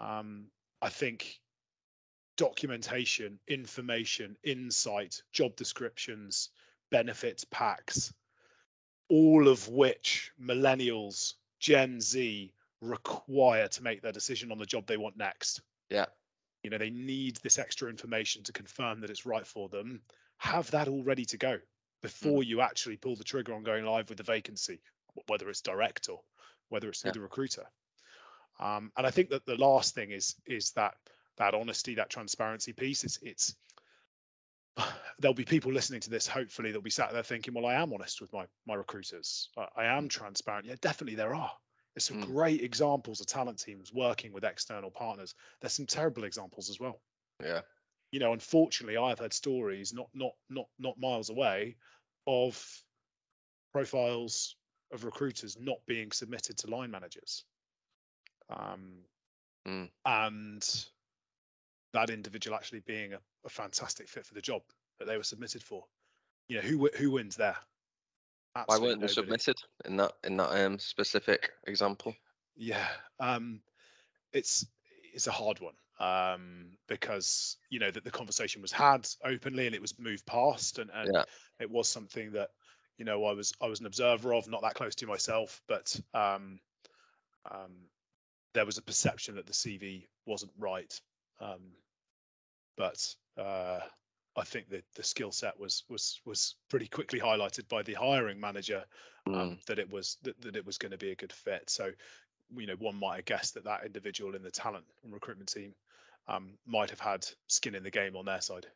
Um, i think documentation information insight job descriptions benefits packs all of which millennials gen z require to make their decision on the job they want next. Yeah. You know they need this extra information to confirm that it's right for them have that all ready to go mm. before you actually pull the trigger on going live with the vacancy, whether it's direct or whether it's through yeah. the recruiter. Um, and I think that the last thing is is that that honesty, that transparency piece. It's it's there'll be people listening to this. Hopefully, they'll be sat there thinking, "Well, I am honest with my my recruiters. I, I am transparent." Yeah, definitely there are. There's some mm. great examples of talent teams working with external partners. There's some terrible examples as well. Yeah, you know, unfortunately, I've heard stories not not not not miles away of profiles of recruiters not being submitted to line managers, um, mm. and that individual actually being a, a fantastic fit for the job that they were submitted for. You know, who who wins there? Absolutely Why weren't they submitted in that in that um, specific example? Yeah, um, it's it's a hard one um, because you know that the conversation was had openly and it was moved past, and, and yeah. it was something that you know I was I was an observer of, not that close to myself, but um, um, there was a perception that the CV wasn't right, um, but uh, I think that the skill set was was was pretty quickly highlighted by the hiring manager um, mm. that it was that, that it was going to be a good fit. So you know one might have guessed that that individual in the talent and recruitment team um, might have had skin in the game on their side.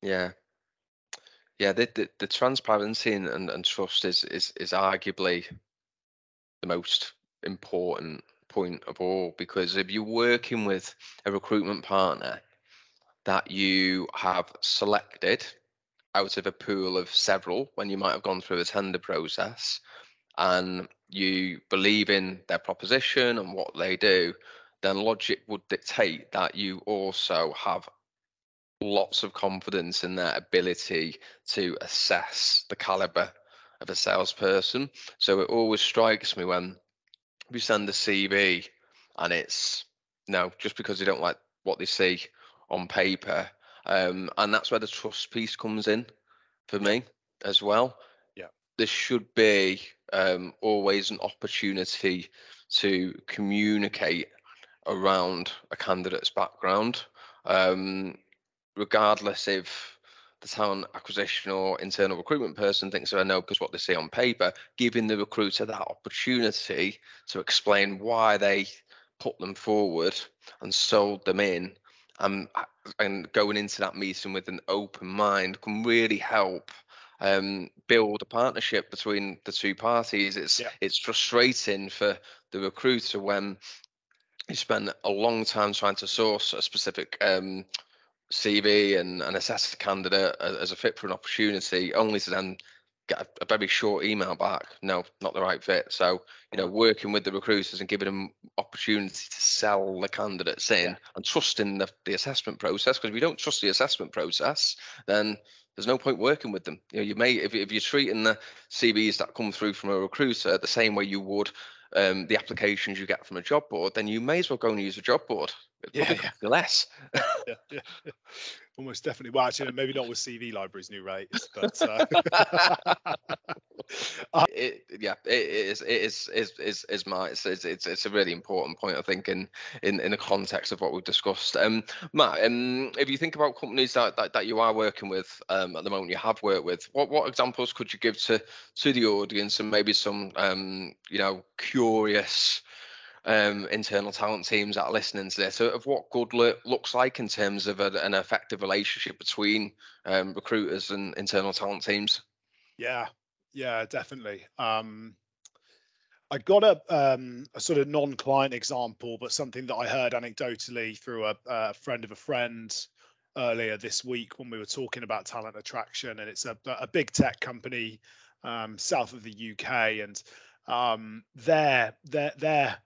Yeah, yeah. The the, the transparency and, and, and trust is is is arguably the most important point of all because if you're working with a recruitment partner that you have selected out of a pool of several when you might have gone through a tender process and you believe in their proposition and what they do then logic would dictate that you also have lots of confidence in their ability to assess the caliber of a salesperson. So it always strikes me when we send a CV and it's no, just because they don't like what they see on paper. Um, and that's where the trust piece comes in for me as well. Yeah. There should be um, always an opportunity to communicate around a candidate's background, um, regardless if the talent acquisition or internal recruitment person thinks I know because what they see on paper, giving the recruiter that opportunity to explain why they put them forward and sold them in and and going into that meeting with an open mind can really help um, build a partnership between the two parties. It's yeah. it's frustrating for the recruiter when you spend a long time trying to source a specific um, CV and, and assess a candidate as a fit for an opportunity, only to then get a, a, very short email back. No, not the right fit. So, you know, working with the recruiters and giving them opportunity to sell the candidates in yeah. and trusting the, the assessment process. Because if you don't trust the assessment process, then there's no point working with them. You know, you may if, if you're treating the CVs that come through from a recruiter the same way you would um, the applications you get from a job board, then you may as well go and use a job board. yeah, yeah. less. yeah, yeah, almost definitely. Well, actually, maybe not with CV-Library's new rates, but uh... it, yeah, it is. It is. Is is is my. It's, it's it's a really important point, I think, in in in the context of what we've discussed. Um, Matt, um, if you think about companies that, that that you are working with um at the moment, you have worked with, what what examples could you give to to the audience and maybe some um you know curious um, internal talent teams that are listening to this of what good lo- looks like in terms of a, an effective relationship between um, recruiters and internal talent teams. Yeah, yeah, definitely. Um, I got a, um, a sort of non-client example, but something that I heard anecdotally through a, a, friend of a friend earlier this week when we were talking about talent attraction, and it's a, a big tech company um, south of the UK, and um, their their their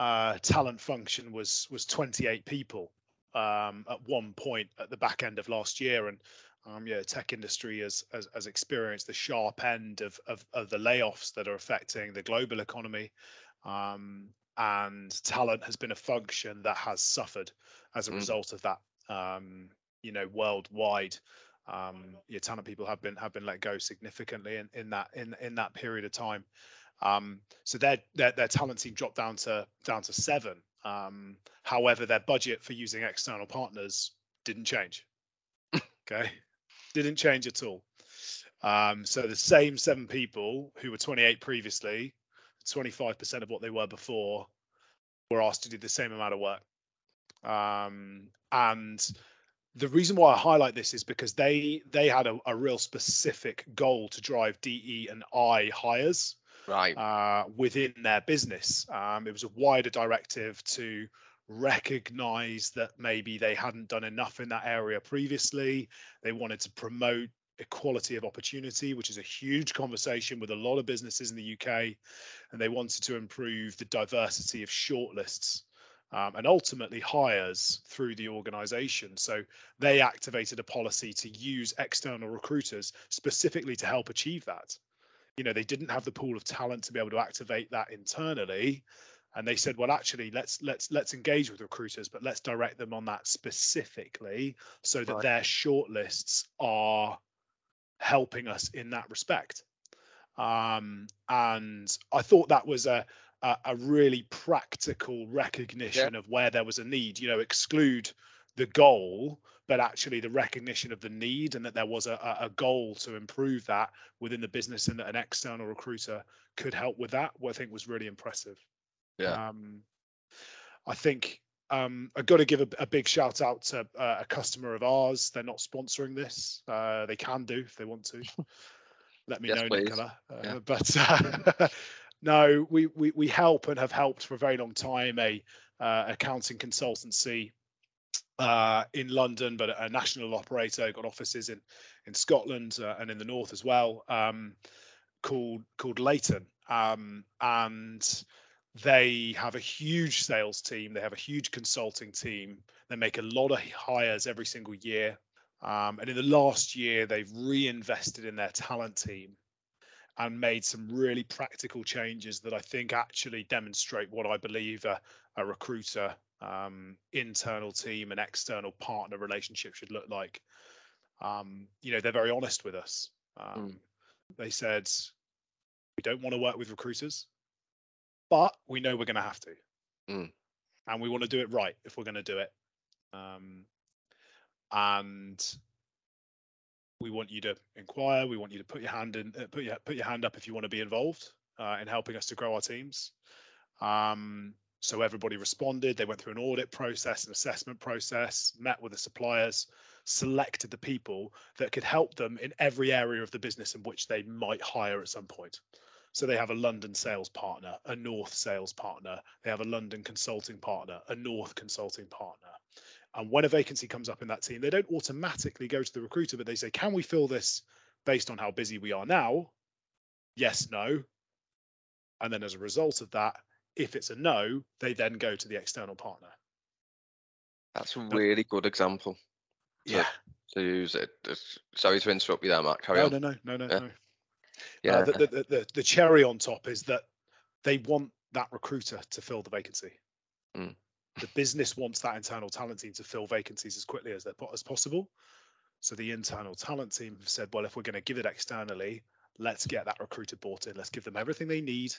uh, talent function was was 28 people um, at one point at the back end of last year, and um, yeah, tech industry has, has, has experienced the sharp end of, of, of the layoffs that are affecting the global economy. Um, and talent has been a function that has suffered as a mm. result of that. Um, you know, worldwide, um, your talent people have been have been let go significantly in, in that in in that period of time. Um, so their, their their talent team dropped down to down to seven. Um, however, their budget for using external partners didn't change. okay, didn't change at all. Um, so the same seven people who were 28 previously, 25% of what they were before, were asked to do the same amount of work. Um, and the reason why I highlight this is because they they had a, a real specific goal to drive DE and I hires right uh, within their business. Um, it was a wider directive to recognize that maybe they hadn't done enough in that area previously. They wanted to promote equality of opportunity, which is a huge conversation with a lot of businesses in the UK. And they wanted to improve the diversity of shortlists um, and ultimately hires through the organization. So they activated a policy to use external recruiters specifically to help achieve that. You know, they didn't have the pool of talent to be able to activate that internally and they said well actually let's let's let's engage with recruiters but let's direct them on that specifically so that right. their shortlists are helping us in that respect um, and i thought that was a a, a really practical recognition yeah. of where there was a need you know exclude the goal but actually the recognition of the need and that there was a, a goal to improve that within the business and that an external recruiter could help with that what i think was really impressive yeah. Um, I think um, I've got to give a, a big shout out to uh, a customer of ours. They're not sponsoring this. Uh, they can do if they want to. Let me yes, know, please. Nicola. Uh, yeah. But uh, no, we, we we help and have helped for a very long time. A uh, accounting consultancy uh, in London, but a national operator. Got offices in in Scotland and in the north as well. Um, called called Leighton, um, and they have a huge sales team. They have a huge consulting team. They make a lot of hires every single year. Um, and in the last year, they've reinvested in their talent team and made some really practical changes that I think actually demonstrate what I believe a, a recruiter, um, internal team, and external partner relationship should look like. Um, you know, they're very honest with us. Mm. They said, we don't want to work with recruiters but we know we're going to have to, mm. and we want to do it right if we're going to do it. Um, and we want you to inquire. We want you to put your hand in, uh, put your put your hand up if you want to be involved uh, in helping us to grow our teams. Um, so everybody responded. They went through an audit process, an assessment process, met with the suppliers, selected the people that could help them in every area of the business in which they might hire at some point. So they have a London sales partner, a North sales partner, they have a London consulting partner, a North consulting partner. And when a vacancy comes up in that team, they don't automatically go to the recruiter, but they say, Can we fill this based on how busy we are now? Yes, no. And then as a result of that, if it's a no, they then go to the external partner. That's a really good example. Yeah. To, use it. Sorry to interrupt you there, Mark. Carry no, on. No, no, no, no, yeah. no. Yeah. Uh, the, the, the, the, cherry on top is that they want that recruiter to fill the vacancy. Mm. The business wants that internal talent team to fill vacancies as quickly as as possible. So the internal talent team have said, well, if we're going to give it externally, let's get that recruiter bought in. Let's give them everything they need,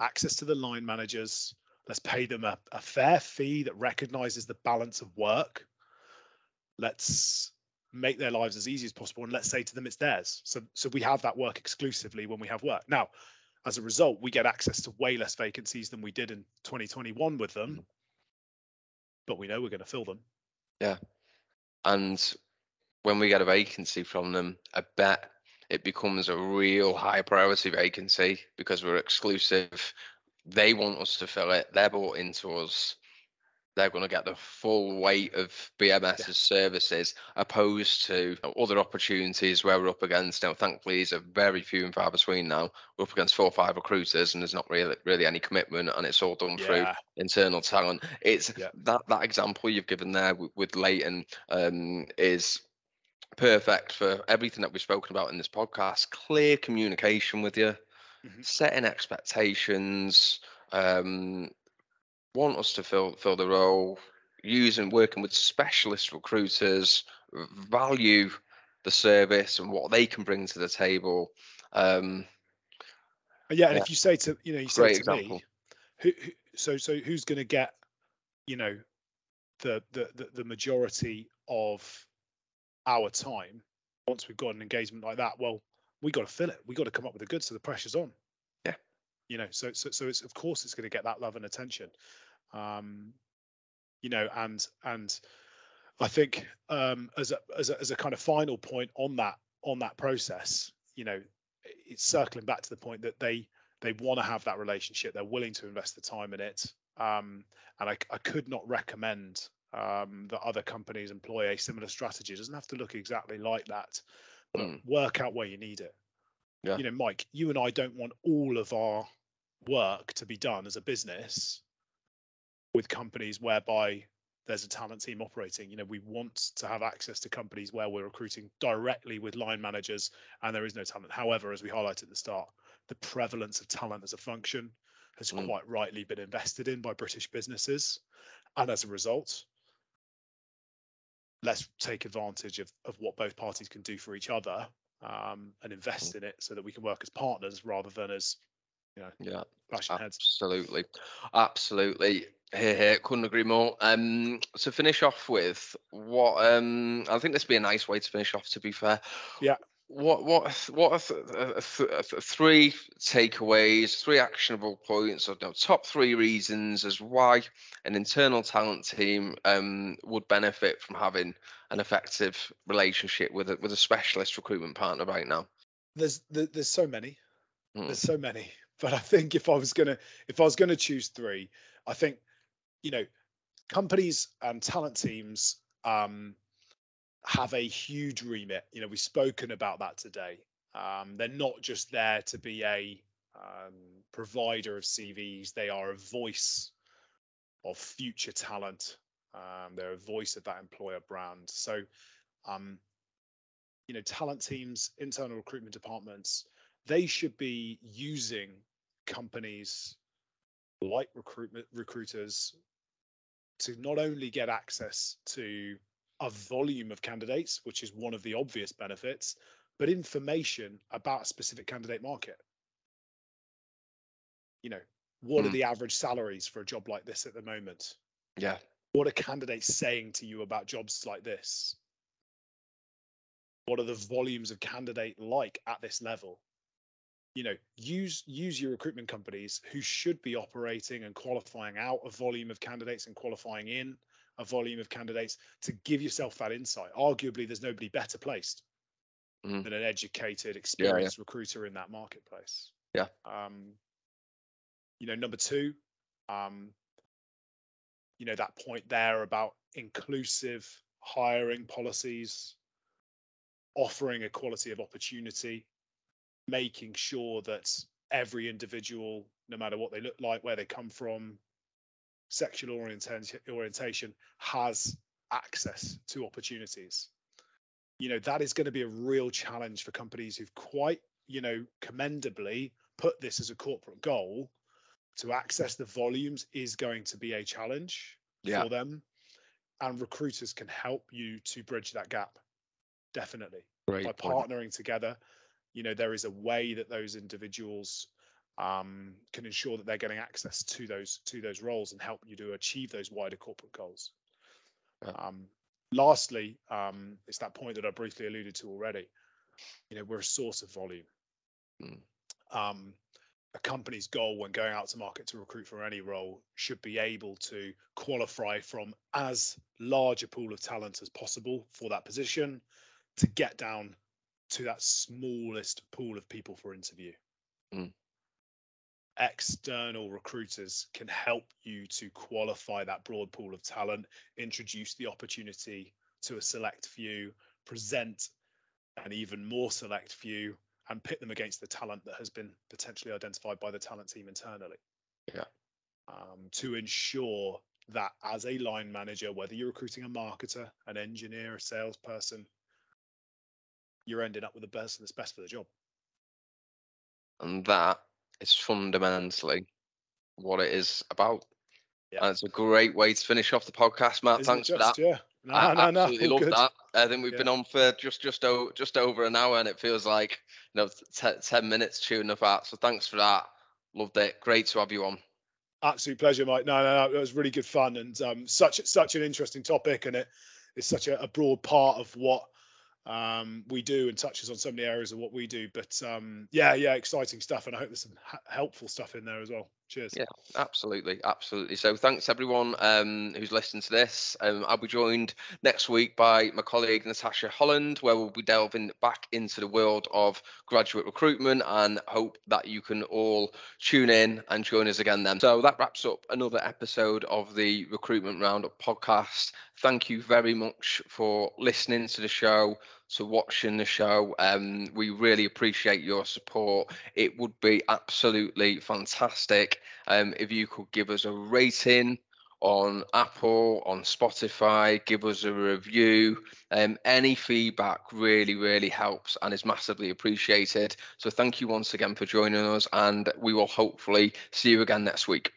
access to the line managers. Let's pay them a, a fair fee that recognizes the balance of work. Let's make their lives as easy as possible and let's say to them it's theirs so so we have that work exclusively when we have work now as a result we get access to way less vacancies than we did in 2021 with them mm. but we know we're going to fill them yeah and when we get a vacancy from them i bet it becomes a real high priority vacancy because we're exclusive they want us to fill it. They're bought into us. They're going to get the full weight of BMS's yeah. services, opposed to other opportunities where we're up against. Now, thankfully, these are very few and far between now. We're up against four or five recruiters, and there's not really really any commitment, and it's all done yeah. through internal talent. It's yeah. that that example you've given there with, with Leighton um, is perfect for everything that we've spoken about in this podcast. Clear communication with you, mm-hmm. setting expectations, um, want us to fill fill the role, using working with specialist recruiters, value the service and what they can bring to the table. Um, yeah, and yeah. if you say to you know you say Great to example. me, who, who, so so who's going to get you know the, the the the majority of our time once we've got an engagement like that? Well, we got to fill it. We got to come up with the goods, so the pressure's on yeah you know so so so it's of course it's going to get that love and attention um you know and and i think um as a as a, as a kind of final point on that on that process you know it's circling back to the point that they they want to have that relationship they're willing to invest the time in it um and i, I could not recommend um that other companies employ a similar strategy it doesn't have to look exactly like that but mm. work out where you need it yeah. you know mike you and i don't want all of our work to be done as a business with companies whereby there's a talent team operating. You know, we want to have access to companies where we're recruiting directly with line managers and there is no talent. However, as we highlighted at the start, the prevalence of talent as a function has mm. quite rightly been invested in by British businesses. And as a result, let's take advantage of, of what both parties can do for each other um, and invest mm. in it so that we can work as partners rather than as you know, yeah, absolutely, heads. absolutely. Here, here, couldn't agree more. Um, to finish off with what um, I think this would be a nice way to finish off. To be fair, yeah. What what what are th- th- th- three takeaways, three actionable points, or no, top three reasons as why an internal talent team um, would benefit from having an effective relationship with a with a specialist recruitment partner right now? There's there's so many. Mm. There's so many but I think if I was gonna if I was gonna choose three, I think you know companies and talent teams um, have a huge remit. You know, we've spoken about that today. Um, they're not just there to be a um, provider of CVs; they are a voice of future talent. Um, they're a voice of that employer brand. So, um, you know, talent teams, internal recruitment departments, they should be using companies like recruitment recruiters to not only get access to a volume of candidates, which is one of the obvious benefits, but information about a specific candidate market. You know, what mm. are hmm. the average salaries for a job like this at the moment? Yeah. What are candidates saying to you about jobs like this? What are the volumes of candidate like at this level? you know use use your recruitment companies who should be operating and qualifying out a volume of candidates and qualifying in a volume of candidates to give yourself that insight arguably there's nobody better placed mm. than an educated experienced yeah, yeah. recruiter in that marketplace yeah um you know number two um you know that point there about inclusive hiring policies offering equality of opportunity making sure that every individual, no matter what they look like, where they come from, sexual orientation, orientation has access to opportunities. You know, that is going to be a real challenge for companies who've quite, you know, commendably put this as a corporate goal to access the volumes is going to be a challenge yeah. for them. And recruiters can help you to bridge that gap. Definitely. Great by partnering together you know there is a way that those individuals um, can ensure that they're getting access to those to those roles and help you to achieve those wider corporate goals. Um, lastly, um, it's that point that I briefly alluded to already. You know, we're a source of volume. Mm. Um, a company's goal when going out to market to recruit for any role should be able to qualify from as large a pool of talent as possible for that position to get down to that smallest pool of people for interview. Mm. External recruiters can help you to qualify that broad pool of talent, introduce the opportunity to a select few, present an even more select few, and pit them against the talent that has been potentially identified by the talent team internally. Yeah. Um, to ensure that as a line manager, whether you're recruiting a marketer, an engineer, a salesperson, you're ending up with the person that's best for the job. And that is fundamentally what it is about. Yeah. And it's a great way to finish off the podcast, Matt. Isn't Thanks just, for that. Yeah. No, I no, no. absolutely love that. I think we've Yeah. been on for just just over just over an hour, and it feels like you know t- ten minutes tuning up out. So thanks for that. Loved it. Great to have you on. Absolute pleasure, Mike. No, no, no. It was really good fun and um, such such an interesting topic, and it is such a, a broad part of what um, we do and touches on so many areas of what we do. But um, yeah, yeah, exciting stuff, and I hope there's some helpful stuff in there as well. Cheers. Yeah. Absolutely, absolutely. So thanks everyone um, who's listened to this. Um, I'll be joined next week by my colleague Natasha Holland, where we'll be delving back into the world of graduate recruitment, and hope that you can all tune in and join us again then. So that wraps up another episode of the Recruitment Roundup podcast. Thank you very much for listening to the show to watching the show. Um, we really appreciate your support. It would be absolutely fantastic um, if you could give us a rating on Apple, on Spotify, give us a review. Um, any feedback really, really helps and is massively appreciated. So thank you once again for joining us, and we will hopefully see you again next week.